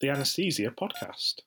the Anesthesia podcast.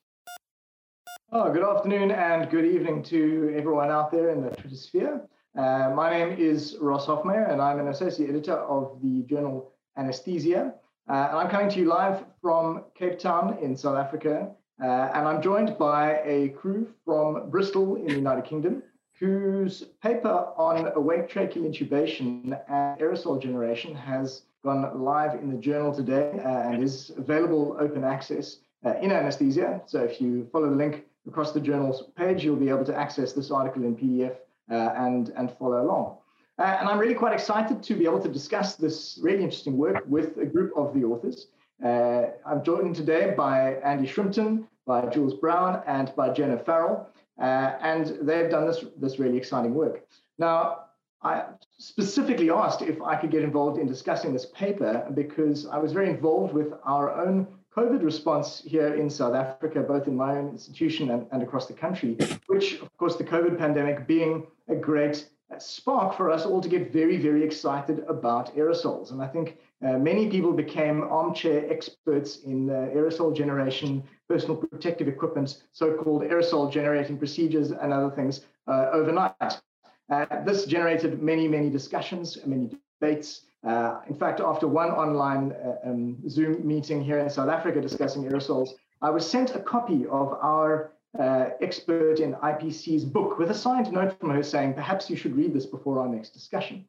Oh, good afternoon and good evening to everyone out there in the Twitter sphere. Uh, my name is Ross Hofmeyr, and I'm an associate editor of the journal Anesthesia. Uh, and I'm coming to you live from Cape Town in South Africa. Uh, and I'm joined by a crew from Bristol in the United Kingdom, whose paper on awake tracheal intubation and aerosol generation has gone live in the journal today uh, and is available open access uh, in anesthesia. So if you follow the link across the journal's page, you'll be able to access this article in PDF uh, and, and follow along. Uh, and I'm really quite excited to be able to discuss this really interesting work with a group of the authors. Uh, I'm joined today by Andy Shrimpton, by Jules Brown, and by Jen O'Farrell, Uh, and they've done this, this really exciting work. Now, I specifically asked if I could get involved in discussing this paper because I was very involved with our own COVID response here in South Africa, both in my own institution and, and across the country, which, of course, the COVID pandemic being a great spark for us all to get very, very excited about aerosols. And I think uh, many people became armchair experts in uh, aerosol generation, personal protective equipment, so called aerosol generating procedures, and other things uh, overnight. Uh, this generated many, many discussions, many debates. Uh, in fact, after one online uh, um, Zoom meeting here in South Africa discussing aerosols, I was sent a copy of our uh, expert in IPC's book with a signed note from her saying, perhaps you should read this before our next discussion.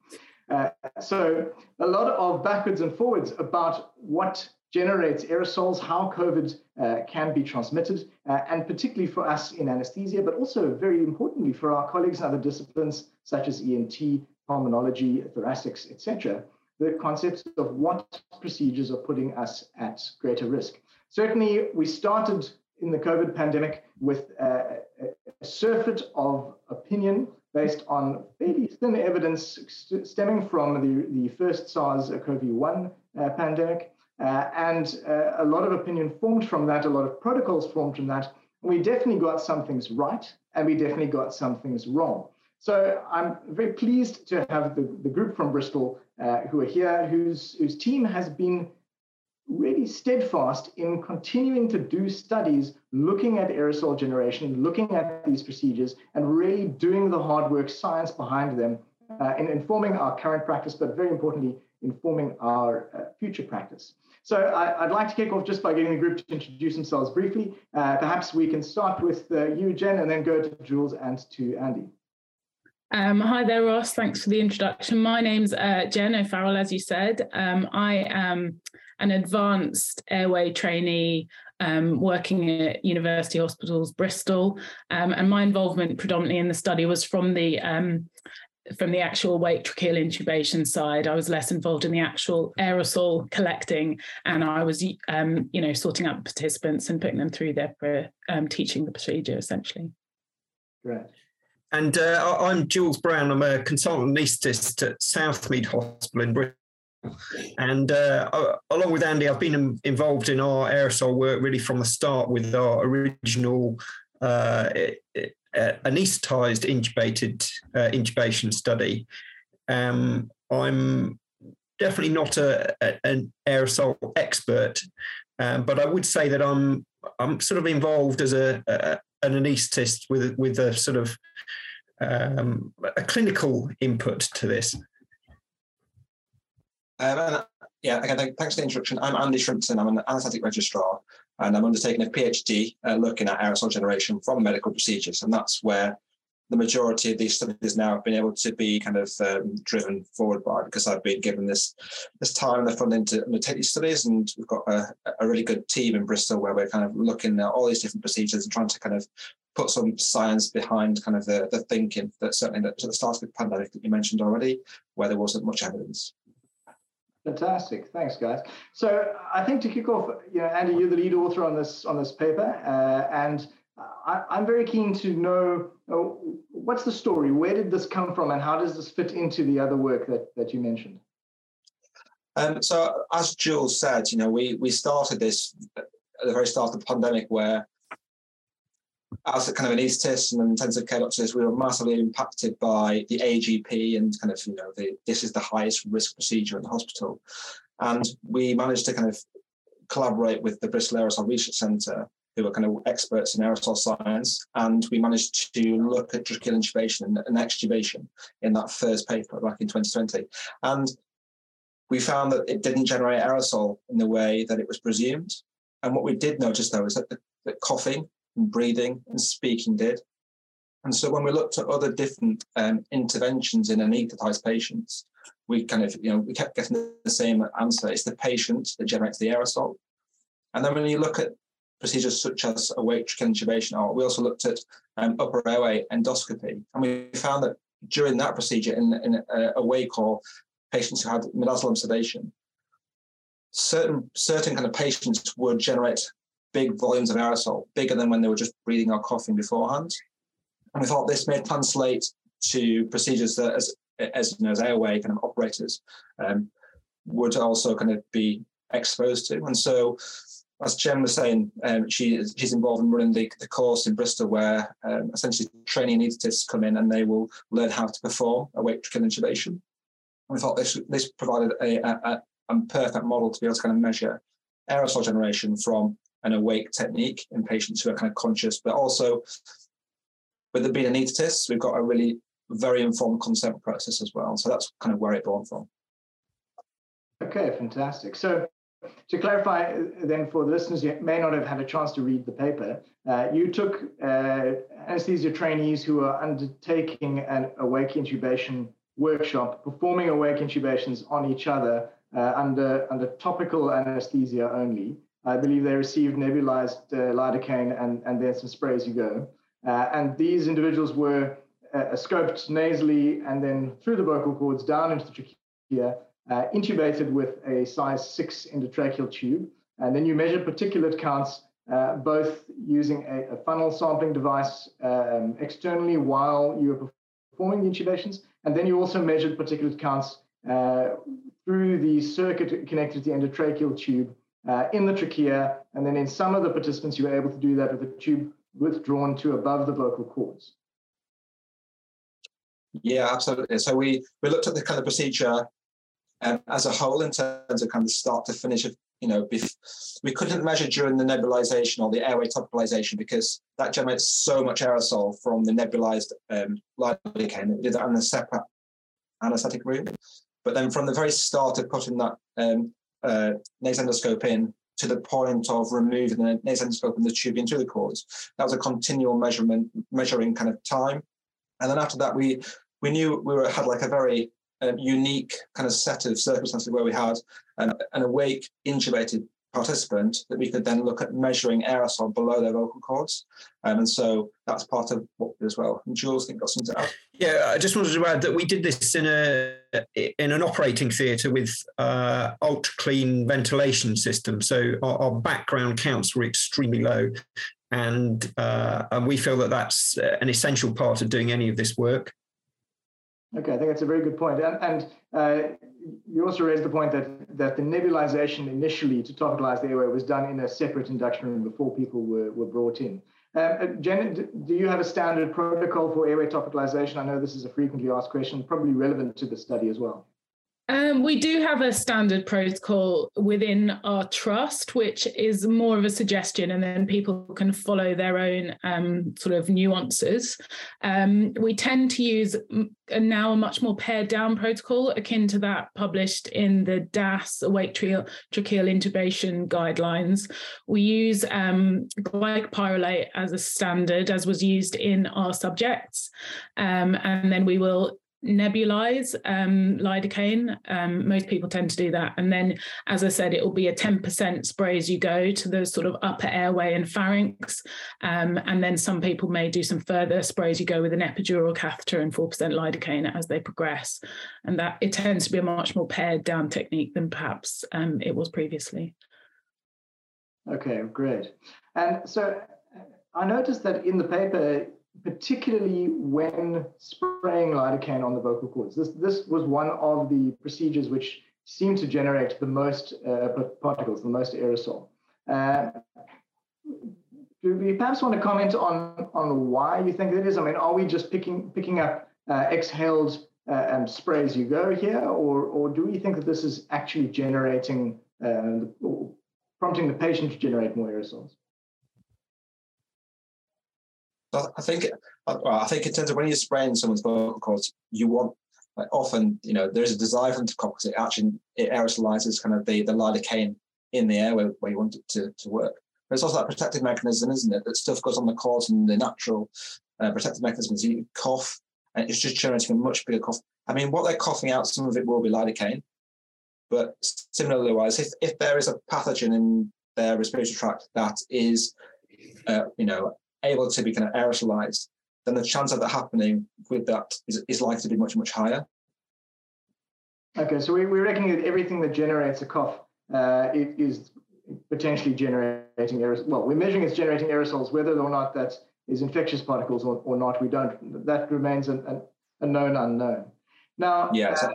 Uh, so, a lot of backwards and forwards about what generates aerosols, how COVID uh, can be transmitted, uh, and particularly for us in anesthesia, but also very importantly for our colleagues in other disciplines such as ENT, pulmonology, thoracics, etc., the concepts of what procedures are putting us at greater risk. Certainly, we started in the COVID pandemic with a, a surfeit of opinion based on fairly thin evidence stemming from the, the first SARS-CoV-1 uh, pandemic, uh, and uh, a lot of opinion formed from that, a lot of protocols formed from that. We definitely got some things right, and we definitely got some things wrong. So I'm very pleased to have the, the group from Bristol uh, who are here, whose, whose team has been really steadfast in continuing to do studies looking at aerosol generation, looking at these procedures, and really doing the hard work science behind them uh, in informing our current practice, but very importantly, informing our uh, future practice. So I, would like to kick off just by getting the group to introduce themselves briefly. Uh, perhaps we can start with uh, you, Jen, and then go to Jules and to Andy. Um, hi there, Ross. Thanks for the introduction. My name's uh, Jen O'Farrell, as you said. Um, I am an advanced airway trainee um, working at University Hospitals Bristol, um, and my involvement predominantly in the study was from the um, from the actual awake tracheal intubation side. I was less involved in the actual aerosol collecting, and I was, um, you know, sorting out participants and putting them through their um, teaching the procedure essentially. Great. And uh, I'm Jules Brown. I'm a consultant anaesthetist at Southmead Hospital in Britain. And uh, along with Andy, I've been involved in our aerosol work really from the start with our original uh, uh, anaesthetized intubated uh, intubation study. Um, I'm definitely not a, a, an aerosol expert, um, but I would say that I'm I'm sort of involved as a, a an anaesthetist with with a sort of um, a clinical input to this. Um, yeah, again, thanks for the introduction. I'm Andy Shrimpton. I'm an anaesthetic registrar, and I'm undertaking a PhD uh, looking at aerosol generation from medical procedures, and that's where the majority of these studies now have been able to be kind of um, driven forward by because I've been given this this time and the funding to undertake these studies, and we've got a, a really good team in Bristol where we're kind of looking at all these different procedures and trying to kind of put some science behind kind of the, the thinking that certainly at the start of the pandemic that you mentioned already, where there wasn't much evidence. Fantastic, thanks, guys. So I think to kick off, you know, Andy, you're the lead author on this on this paper, uh, and I, am very keen to know uh, what's the story. Where did this come from, and how does this fit into the other work that that you mentioned? Um, so, as Jules said, you know, we we started this at the very start of the pandemic, where as a kind of an anaesthetist and an intensive care doctors, we were massively impacted by the AGP and kind of, you know, the, this is the highest risk procedure in the hospital. And we managed to kind of collaborate with the Bristol Aerosol Research Centre, who are kind of experts in aerosol science, and we managed to look at tracheal intubation and, extubation in that first paper back in 2020. And we found that it didn't generate aerosol in the way that it was presumed. And what we did notice, though, is that, the, that coughing and breathing and speaking did. And so when we looked at other different um, interventions in anaesthetized patients, we kind of, you know, we kept getting the same answer. It's the patient that generates the aerosol. And then when you look at procedures such as awake intubation, or we also looked at um, upper airway endoscopy, and we found that during that procedure in, in uh, awake or patients who had midazolam sedation, certain certain kind of patients would generate big volumes of aerosol, bigger than when they were just breathing or coughing beforehand. And we thought this may translate to procedures that, as as, you know, as airway kind of operators, um, would also kind of be exposed to. And so, as Jen was saying, um, she she's involved in running the, the course in Bristol, where um, essentially training anaesthetists come in and they will learn how to perform awake tracheal intubation. And we thought this this provided a, a, a perfect model to be able to kind of measure aerosol generation from an awake technique in patients who are kind of conscious, but also with it being anaesthetists, we've got a really very informed consent process as well. So that's kind of where it born from. Okay, fantastic. So to clarify, uh, then for the listeners who may not have had a chance to read the paper, uh, you took uh, anesthesia trainees who are undertaking an awake intubation workshop, performing awake intubations on each other uh, under, under topical anesthesia only. I believe they received nebulized uh, lidocaine and, and then some spray as you go. Uh, and these individuals were uh, scoped nasally and then through the vocal cords down into the trachea, uh, intubated with a size 6 endotracheal tube. And then you measure particulate counts uh, both using a, a, funnel sampling device um, externally while you were performing the intubations. And then you also measured particulate counts uh, through the circuit connected to the endotracheal tube uh, in the trachea. And then in some of the participants, you were able to do that with a tube withdrawn to above the vocal cords. Yeah, absolutely. So we we looked at the kind of procedure um, as a whole in terms of kind of start to finish. of You know, we couldn't measure during the nebulization or the airway topicalization because that generates so much aerosol from the nebulized um, lidocaine. We did that in a separate anesthetic room. But then from the very start of putting that um, uh, nasendoscope in to the point of removing the nasendoscope and the tube into the cords, that was a continual measurement, measuring kind of time. And then after that, we we knew we were had like a very um, unique kind of set of circumstances where we had an, an awake intubated participant that we could then look at measuring aerosol below their vocal cords. Um, and so that's part of what we as well. And Jules, I think got something to add. Yeah, I just wanted to add that we did this in a in an operating theatre with uh, ultra clean ventilation system. So our, our, background counts were extremely low. And, uh, and we feel that that's an essential part of doing any of this work. Okay, I think that's a very good point. And, and uh, you also raised the point that, that the nebulization initially to topicalize the airway was done in a separate induction room before people were, were brought in. Uh, uh Jen, do you have a standard protocol for airway topicalization? I know this is a frequently asked question, probably relevant to the study as well. Um, we do have a standard protocol within our trust, which is more of a suggestion, and then people can follow their own um, sort of nuances. Um, we tend to use now a much more pared down protocol akin to that published in the DAS awake tracheal, tracheal intubation guidelines. We use um, glycopyrrolate as a standard, as was used in our subjects, um, and then we will nebulize um, lidocaine. Um, most people tend to do that. And then, as I said, it will be a 10% spray as you go to the sort of upper airway and pharynx. Um, and then some people may do some further sprays you go with an epidural catheter and 4% lidocaine as they progress. And that it tends to be a much more pared down technique than perhaps um, it was previously. Okay, great. And so I noticed that in the paper, particularly when spraying lidocaine on the vocal cords. This, this was one of the procedures which seemed to generate the most uh, particles, the most aerosol. Uh, do we perhaps want to comment on, on why you think that is? I mean, are we just picking, picking up uh, exhaled uh, um, spray as you go here, or, or do we think that this is actually generating uh, prompting the patient to generate more aerosols? I think, well, I think in terms of when you're spraying someone's vocal cords, you want like often, you know, there's a desire for them to cough because it actually it aerosolizes kind of the the lidocaine in the air where, where you want it to, to work. But it's also that protective mechanism, isn't it? That stuff goes on the cords and the natural uh, protective mechanisms. You cough, and it's just generating a much bigger cough. I mean, what they're coughing out, some of it will be lidocaine, but similarly wise, if, if there is a pathogen in their respiratory tract that is, uh, you know, able to be kind of aerosolized, then the chance of that happening with that is, is likely to be much, much higher. Okay, so we, we're reckoning that everything that generates a cough uh, it is potentially generating aerosols. Well, we're measuring it's generating aerosols, whether or not that is infectious particles or, or not, we don't, that remains an, an, a known unknown. Now, yeah, uh, so,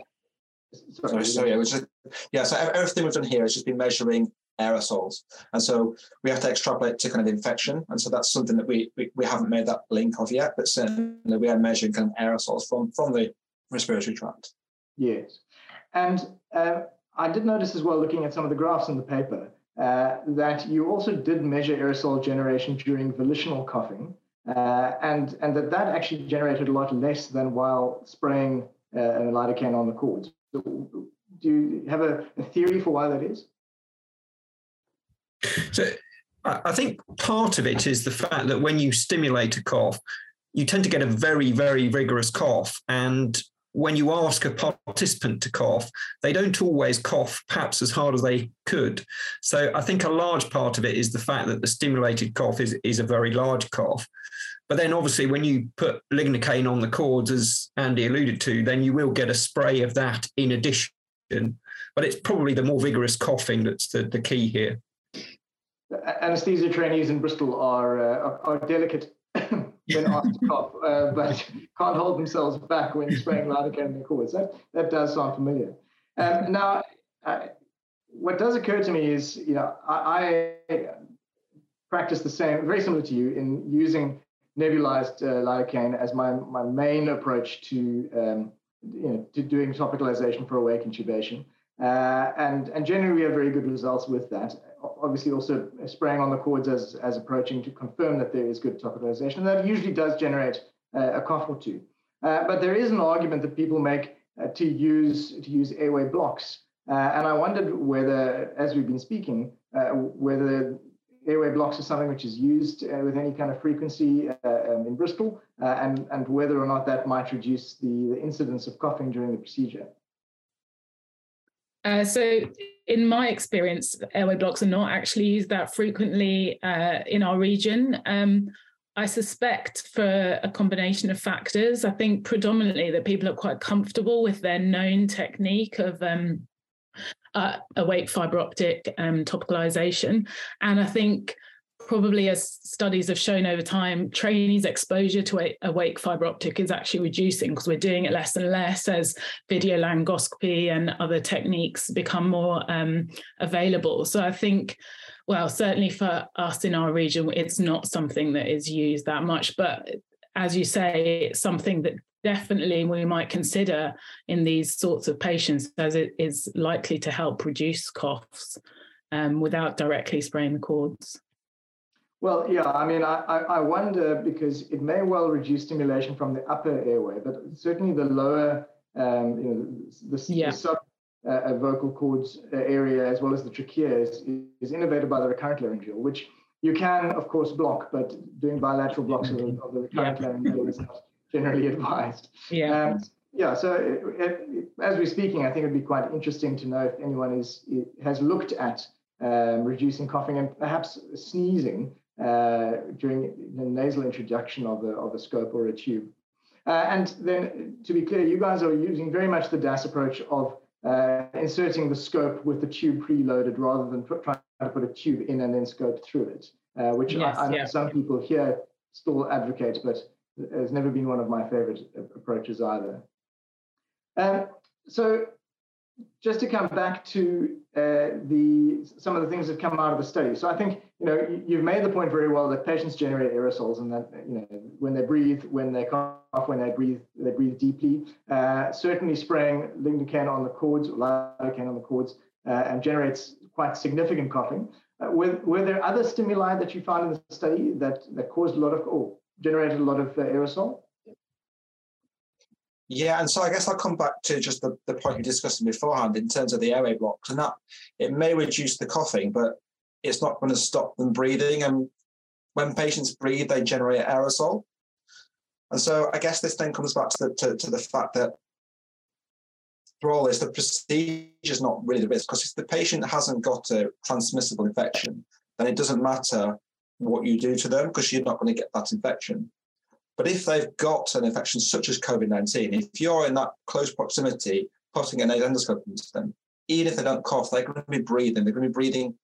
sorry, sorry, sorry, yeah, just, yeah, so everything we've done here has just been measuring aerosols. And so we have to extrapolate to kind of infection. And so that's something that we, we, we haven't made that link of yet, but certainly we are measuring kind of aerosols from, from the respiratory tract. Yes. And uh, I did notice as well, looking at some of the graphs in the paper, uh, that you also did measure aerosol generation during volitional coughing, uh, and, and that that actually generated a lot less than while spraying uh, lidocaine on the cords. So do you have a, a theory for why that is? So I think part of it is the fact that when you stimulate a cough, you tend to get a very, very vigorous cough. And when you ask a participant to cough, they don't always cough perhaps as hard as they could. So I think a large part of it is the fact that the stimulated cough is, is a very large cough. But then obviously when you put lignocaine on the cords, as Andy alluded to, then you will get a spray of that in addition. But it's probably the more vigorous coughing that's the, the key here anesthesia trainees in Bristol are, uh, are, delicate when asked to cough, uh, but can't hold themselves back when spraying lidocaine in their cords. That, that does sound familiar. Um, now, what does occur to me is, you know, I, I, practice the same, very similar to you, in using nebulized uh, lidocaine as my, my main approach to, um, you know, to doing topicalization for awake intubation. Uh, and, and generally, we have very good results with that. Obviously, also spraying on the cords as, as approaching to confirm that there is good topicalization. That usually does generate uh, a cough or two. Uh, but there is an argument that people make uh, to use to use airway blocks. Uh, and I wondered whether, as we've been speaking, uh, whether airway blocks are something which is used with any kind of frequency um, in Bristol, and, and whether or not that might reduce the, the incidence of coughing during the procedure. Uh, so, in my experience, airway blocks are not actually used that frequently uh, in our region. Um, I suspect for a combination of factors. I think predominantly that people are quite comfortable with their known technique of um, uh, awake fiber optic um, topicalization. And I think probably as studies have shown over time, trainees' exposure to awake fiber optic is actually reducing because we're doing it less and less as video laryngoscopy and other techniques become more um, available. So I think, well, certainly for us in our region, it's not something that is used that much. But as you say, it's something that definitely we might consider in these sorts of patients as it is likely to help reduce coughs um, without directly spraying the cords. Well, yeah, I mean, I, I wonder because it may well reduce stimulation from the upper airway, but certainly the lower, um, you know, the, yeah. the sub uh, uh, vocal cords uh, area as well as the trachea is, is innervated by the recurrent laryngeal, which you can, of course, block, but doing bilateral blocks of, of the recurrent yeah. laryngeal is not generally advised. Yeah. Um, yeah, so it, it, as we're speaking, I think it'd be quite interesting to know if anyone is has looked at um, reducing coughing and perhaps sneezing uh, during the nasal introduction of a, of a scope or a tube. Uh, and then to be clear, you guys are using very much the DAS approach of uh, inserting the scope with the tube preloaded rather than put, trying to put a tube in and then scope through it, uh, which yes, I, I yeah. some people here still advocate, but has never been one of my favorite approaches either. Um, so just to come back to uh, the some of the things that come out of the study. So I think you know you've made the point very well that patients generate aerosols, and that you know when they breathe, when they cough, when they breathe, they breathe deeply. Uh, certainly, spraying lignocaine on the cords, lidocaine on the cords, uh, and generates quite significant coughing. Uh, were, were there other stimuli that you found in the study that, that caused a lot of, or generated a lot of uh, aerosol? Yeah, and so I guess I'll come back to just the, the point you discussed beforehand in terms of the airway blocks, and that it may reduce the coughing, but it's not going to stop them breathing. And when patients breathe, they generate aerosol. And so I guess this then comes back to the to, to the fact that through all this, the procedure is not really the risk because if the patient hasn't got a transmissible infection, then it doesn't matter what you do to them because you're not going to get that infection. But if they've got an infection such as COVID 19, if you're in that close proximity, putting an endoscope into them, even if they don't cough, they're going to be breathing. They're going to be breathing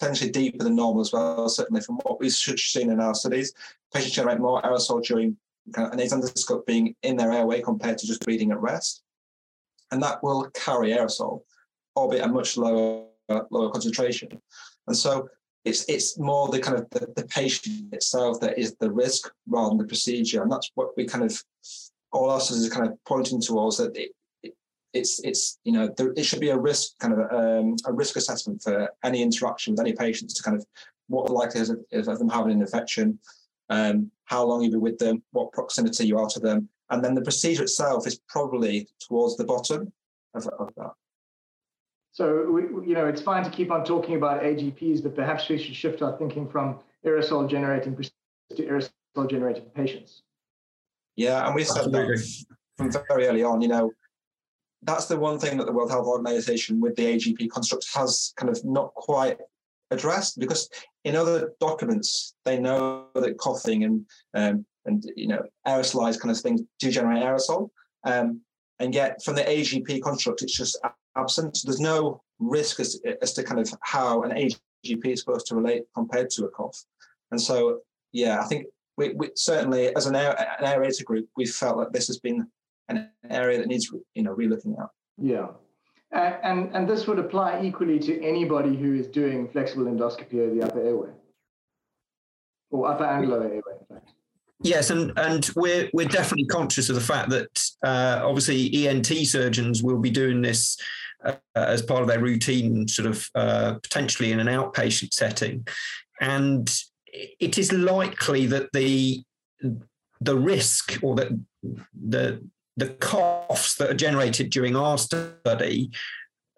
potentially deeper than normal as well. Certainly, from what we've seen in our studies, patients generate more aerosol during an endoscope being in their airway compared to just breathing at rest. And that will carry aerosol, albeit a much lower lower concentration. And so it's it's more the kind of the, the patient itself that is the risk rather than the procedure, and that's what we kind of all us is kind of pointing towards that it, it's it's you know there, it should be a risk kind of um, a risk assessment for any interaction with any patients to kind of what the likelihood is of them having an infection, um, how long you'll be with them, what proximity you are to them, and then the procedure itself is probably towards the bottom of, of that. So, we, you know, it's fine to keep on talking about AGPs, but perhaps we should shift our thinking from aerosol generating to aerosol generating patients. Yeah, and we said that from very early on, you know, that's the one thing that the World Health Organization with the AGP construct has kind of not quite addressed because in other documents they know that coughing and um, and you know aerosolized kind of things do generate aerosol um, and yet from the AGP construct it's just absent. So there's no risk as, as to kind of how an AGP is supposed to relate compared to a cough. And so, yeah, I think we, we certainly as an, an AERATOR group, we felt that this has been an area that needs, you know, relooking at. Yeah. And, and, and this would apply equally to anybody who is doing flexible endoscopy of the upper airway or upper and lower airway, in fact. Yes, and and we're we're definitely conscious of the fact that uh, obviously ENT surgeons will be doing this uh, as part of their routine, sort of uh, potentially in an outpatient setting, and it is likely that the the risk or that the the coughs that are generated during our study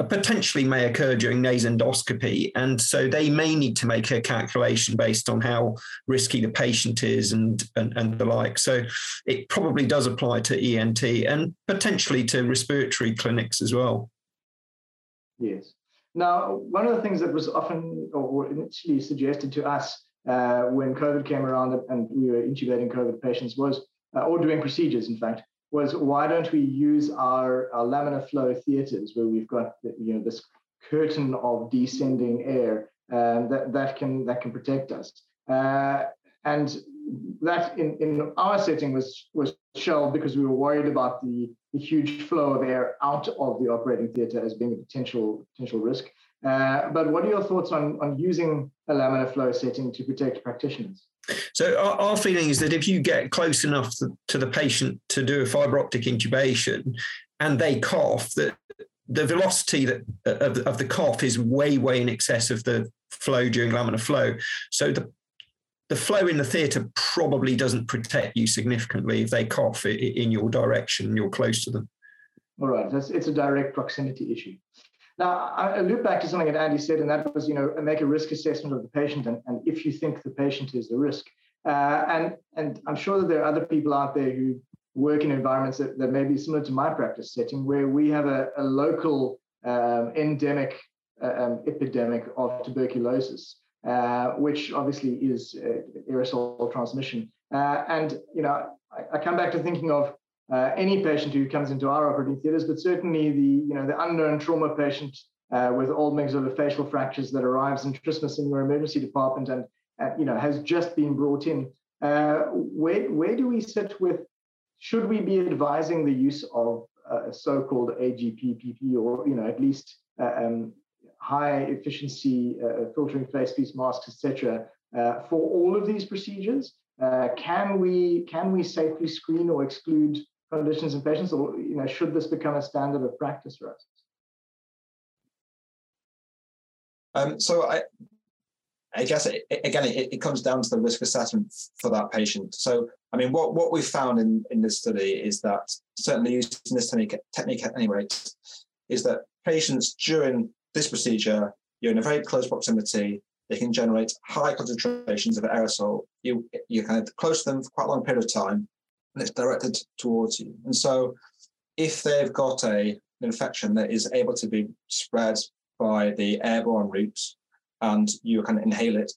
potentially may occur during nasendoscopy. And so they may need to make a calculation based on how risky the patient is and, and, and the like. So it probably does apply to ENT and potentially to respiratory clinics as well. Yes. Now, one of the things that was often or initially suggested to us uh, when COVID came around and we were intubating COVID patients was, uh, or doing procedures, in fact, was why don't we use our, our laminar flow theaters where we've got you know this curtain of descending air um, that that can that can protect us. Uh, and that in, in our setting was was shelved because we were worried about the, the huge flow of air out of the operating theater as being a potential potential risk. Uh, but what are your thoughts on, on using a laminar flow setting to protect practitioners? So our, our, feeling is that if you get close enough to, the patient to do a fiber optic intubation and they cough, that the velocity that of, of the cough is way, way in excess of the flow during laminar flow. So the the flow in the theatre probably doesn't protect you significantly if they cough in your direction, and you're close to them. All right, it's, it's a direct proximity issue. Now, I loop back to something that Andy said, and that was, you know, make a risk assessment of the patient, and, and if you think the patient is the risk. Uh, and and I'm sure that there are other people out there who work in environments that, that may be similar to my practice setting, where we have a, a local um, endemic uh, um, epidemic of tuberculosis, uh, which obviously is uh, aerosol transmission. Uh, and you know, I, I come back to thinking of uh, any patient who comes into our operating theaters, but certainly the you know the unknown trauma patient uh, with old maxillofacial fractures that arrives in Christmas in your emergency department and uh, you know has just been brought in. Uh, where where do we sit with? Should we be advising the use of a so-called AGPPP or you know at least uh, um, high efficiency uh, filtering face piece masks, etc., for all of these procedures? can we can we safely screen or exclude conditions in patients, or you know, should this become a standard of practice for us? Um, so I, I guess it, again, it, it, comes down to the risk assessment for that patient. So, I mean, what, what we found in, in this study is that certainly using this technique, technique at any rate, is that patients during this procedure, you're in a very close proximity, they can generate high concentrations of aerosol. You, you're kind of close to them for quite a long period of time, and it's directed towards you. And so, if they've got a, an infection that is able to be spread by the airborne routes, and you can inhale it,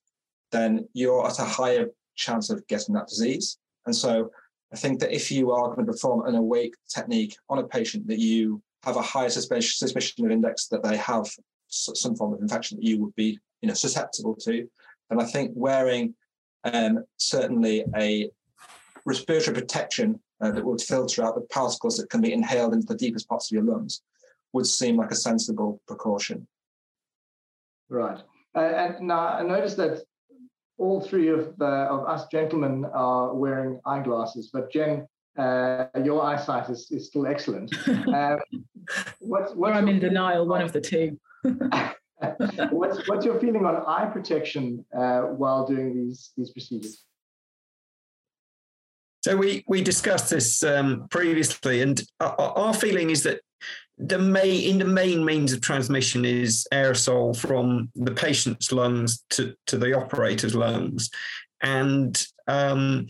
then you're at a higher chance of getting that disease. And so I think that if you are going to perform an awake technique on a patient that you have a higher suspicion, suspicion of index that they have some form of infection that you would be you know susceptible to, then I think wearing um, certainly a respiratory protection uh, that would filter out the particles that can be inhaled into the deepest parts of your lungs would seem like a sensible precaution. Right. Uh, and now I noticed that all three of, uh, of us gentlemen are wearing eyeglasses, but Jen, uh, your eyesight is, is still excellent. Um, what's, what's I'm in denial, one of the two. what's, what's your feeling on eye protection uh, while doing these, these procedures? So we we discussed this um, previously, and our, our, feeling is that the main in the main means of transmission is aerosol from the patient's lungs to, to the operator's lungs. And um,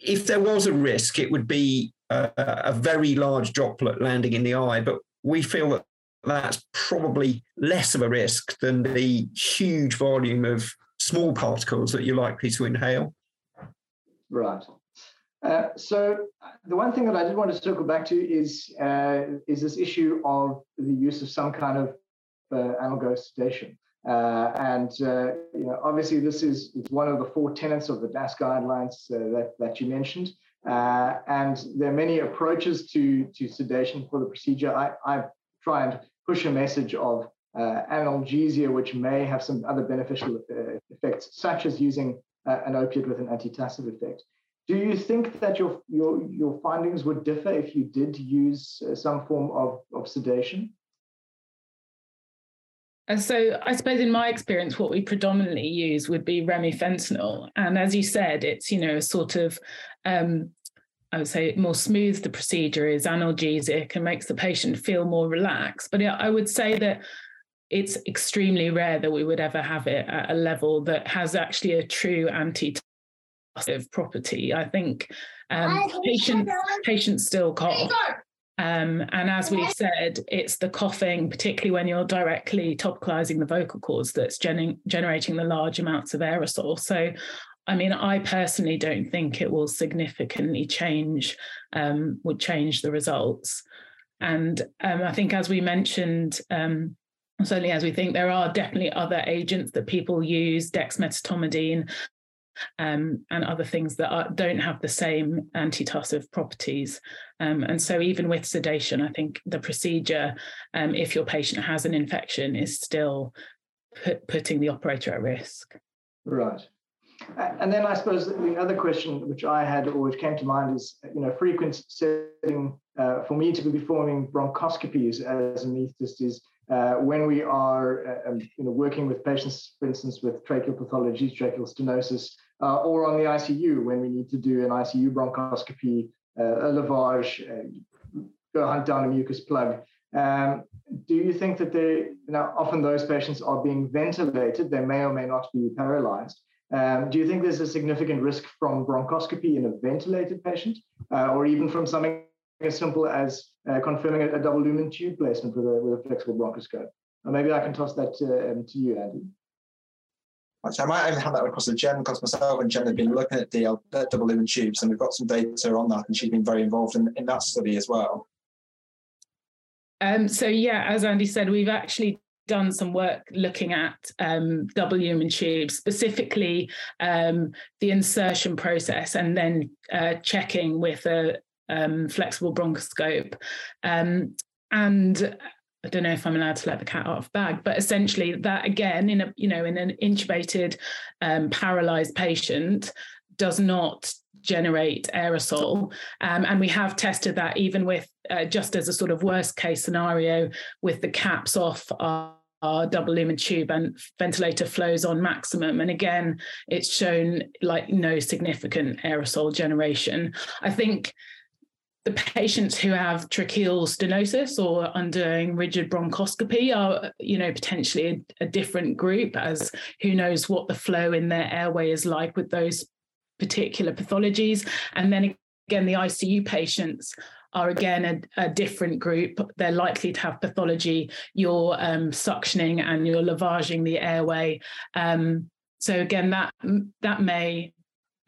if there was a risk it would be a, a, very large droplet landing in the eye but we feel that that's probably less of a risk than the huge volume of small particles that you're likely to inhale. Right uh, so the one thing that I did want to circle back to is uh, is this issue of the use of some kind of uh, analgesic sedation. Uh, and uh, you know, obviously, this is, is one of the four tenets of the DAS guidelines that, that you mentioned. and there are many approaches to, to sedation for the procedure. I, I try and push a message of analgesia, which may have some other beneficial effects, such as using an opiate with an antitussive effect. Do you think that your your your findings would differ if you did use uh, some form of, of sedation? So I suppose in my experience, what we predominantly use would be remifentanil. And as you said, it's, you know, a sort of um, I would say more smooth the procedure is analgesic and makes the patient feel more relaxed. But I would say that it's extremely rare that we would ever have it at a level that has actually a true anti property. I think um, patients patients still cough. Um, and as we've said, it's the coughing, particularly when you're directly topicalizing the vocal cords, that's gen- generating the large amounts of aerosol. So, I mean, I personally don't think it will significantly change, um, would change the results. And um, I think, as we mentioned, um, certainly as we think, there are definitely other agents that people use, dexmedetomidine, um, and other things that are, don't have the same antitussive properties. Um, and so, even with sedation, I think the procedure, um, if your patient has an infection, is still put, putting the operator at risk. Right. And then I suppose the other question which I had or which came to mind is, you know, frequent setting uh, for me to be performing bronchoscopies as an anesthetist is uh, when we are uh, um, you know, working with patients, for instance, with tracheal pathology, tracheal stenosis, uh, or on the ICU when we need to do an ICU bronchoscopy, uh, a lavage, uh, go hunt down a mucus plug. Um, do you think that they, now often those patients are being ventilated, they may or may not be paralyzed. Um, do you think there's a significant risk from bronchoscopy in a ventilated patient, uh, or even from something as simple as uh, confirming a, a, double lumen tube placement with a, with a flexible bronchoscope? Or maybe I can toss that to, um, to you, Andy. Actually, I might even have that across to Jen because myself and Jen have been looking at the uh, double lumen tubes, and we've got some data on that, and she's been very involved in, in that study as well. Um, so yeah, as Andy said, we've actually done some work looking at um, double lumen tubes, specifically um, the insertion process, and then uh, checking with a um, flexible bronchoscope. Um, and I don't know if I'm allowed to let the cat out of bag, but essentially that again in a you know in an intubated um, paralyzed patient does not generate aerosol, um, and we have tested that even with uh, just as a sort of worst case scenario with the caps off our our double lumen tube and ventilator flows on maximum. And again, it's shown like no significant aerosol generation. I think the patients who have tracheal stenosis or undergoing rigid bronchoscopy are, you know, potentially a, a, different group as who knows what the flow in their airway is like with those particular pathologies. And then again, the ICU patients are again a, a different group. They're likely to have pathology. You're um, suctioning and you're lavaging the airway. Um, so again, that that may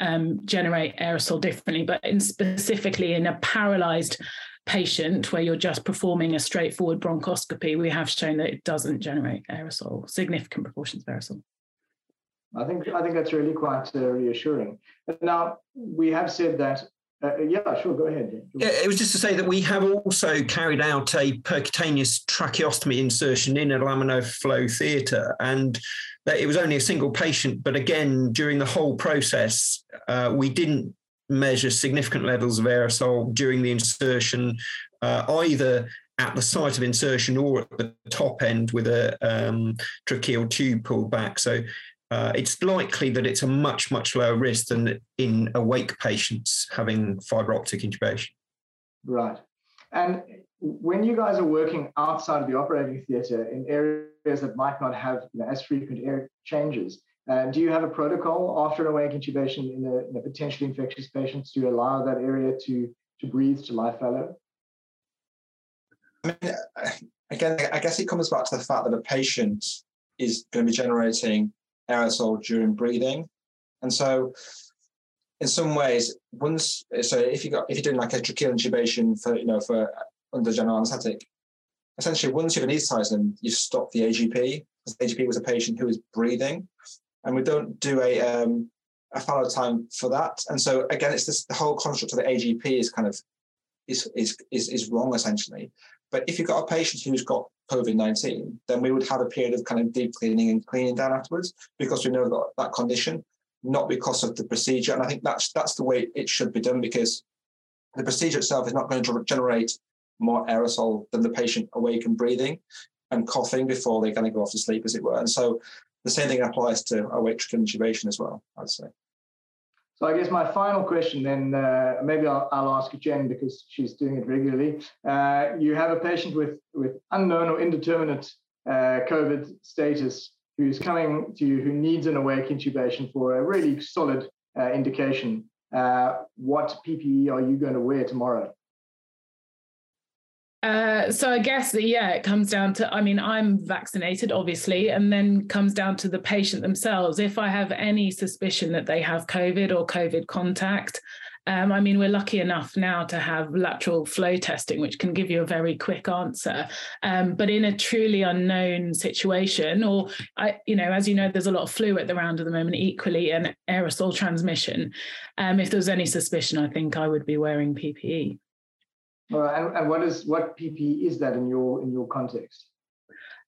um, generate aerosol differently, but in specifically in a paralyzed patient where you're just performing a straightforward bronchoscopy, we have shown that it doesn't generate aerosol, significant proportions of aerosol. I think I think that's really quite uh, reassuring. Now we have said that. Uh, yeah, sure. Go ahead. Yeah, it was just to say that we have also carried out a percutaneous tracheostomy insertion in a laminar flow theatre, and that it was only a single patient, but again, during the whole process, uh, we didn't measure significant levels of aerosol during the insertion, uh, either at the site of insertion or at the top end with a um, tracheal tube pulled back. So uh, it's likely that it's a much, much lower risk than in awake patients having fiber optic intubation. Right. And when you guys are working outside of the operating theatre in areas that might not have you know, as frequent air changes, uh, do you have a protocol after an awake intubation in a, in a, potentially infectious patient to allow that area to, to breathe, to lie fallow? I mean, again, I guess it comes back to the fact that a patient is going to be generating aerosol during breathing. And so in some ways, once so if you got if you're doing like a tracheal intubation for you know for under general anaesthetic. Essentially, once you've anesthetized them, you stop the AGP. Because AGP was a patient who was breathing, and we don't do a um, a fallow time for that. And so again, it's this the whole construct of the AGP is kind of is is is, is wrong essentially. But if you've got a patient who's got COVID 19, then we would have a period of kind of deep cleaning and cleaning down afterwards because we know that, that condition, not because of the procedure. And I think that's that's the way it should be done because the procedure itself is not going to generate more aerosol than the patient awake and breathing and coughing before they're going to go off to sleep, as it were. And so the same thing applies to awake intubation as well, I'd say. So I guess my final question then, uh, maybe I'll, I'll, ask Jen because she's doing it regularly. Uh, you have a patient with, with unknown or indeterminate uh, COVID status who's coming to you who needs an awake intubation for a really solid uh, indication. Uh, what PPE are you going to wear tomorrow? Uh, so I guess that yeah, it comes down to I mean I'm vaccinated obviously, and then comes down to the patient themselves. If I have any suspicion that they have COVID or COVID contact, um, I mean we're lucky enough now to have lateral flow testing, which can give you a very quick answer. Um, but in a truly unknown situation, or I you know as you know, there's a lot of flu at the round at the moment, equally an aerosol transmission. Um, if there was any suspicion, I think I would be wearing PPE. Uh, and, and what is what PP is that in your in your context?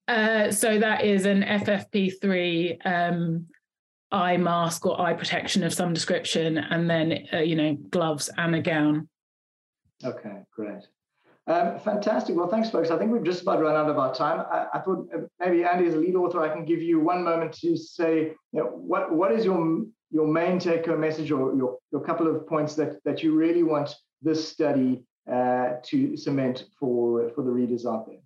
Uh, so that is an FFP3 um, eye mask or eye protection of some description, and then uh, you know gloves and a gown. Okay, great. Um, fantastic. Well, thanks, folks. I think we've just about run out of our time. I, I, thought uh, maybe Andy, as a lead author, I can give you one moment to say, you know, what what is your your main take-home message or your your couple of points that that you really want this study uh, to cement for, for the readers out there?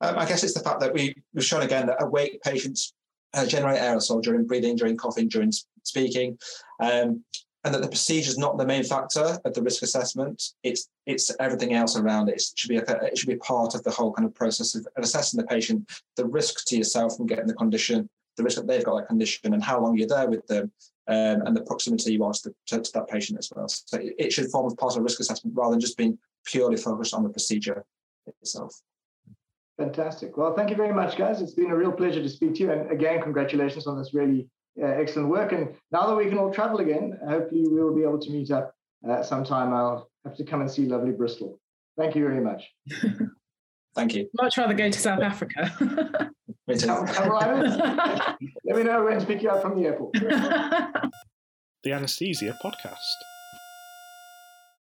Um, I guess it's the fact that we, we've shown again that awake patients uh, generate aerosol during breathing, during coughing, during speaking, um, and that the procedure is not the main factor of the risk assessment. It's it's everything else around it. It should be a, it should be part of the whole kind of process of, of assessing the patient, the risk to yourself from getting the condition, the risk that they've got that condition, and how long you're there with them, um, and the proximity you want to, to, to, that patient as well. So it should form as part of a risk assessment rather than just being purely focused on the procedure itself. Fantastic. Well, thank you very much, guys. It's been a real pleasure to speak to you. And again, congratulations on this really uh, excellent work. And now that we can all travel again, hopefully we'll be able to meet up uh, sometime. I'll have to come and see lovely Bristol. Thank you very much. thank you. Much rather go to South Africa. Me too. Let me know when to pick you up from the airport. the Anesthesia Podcast.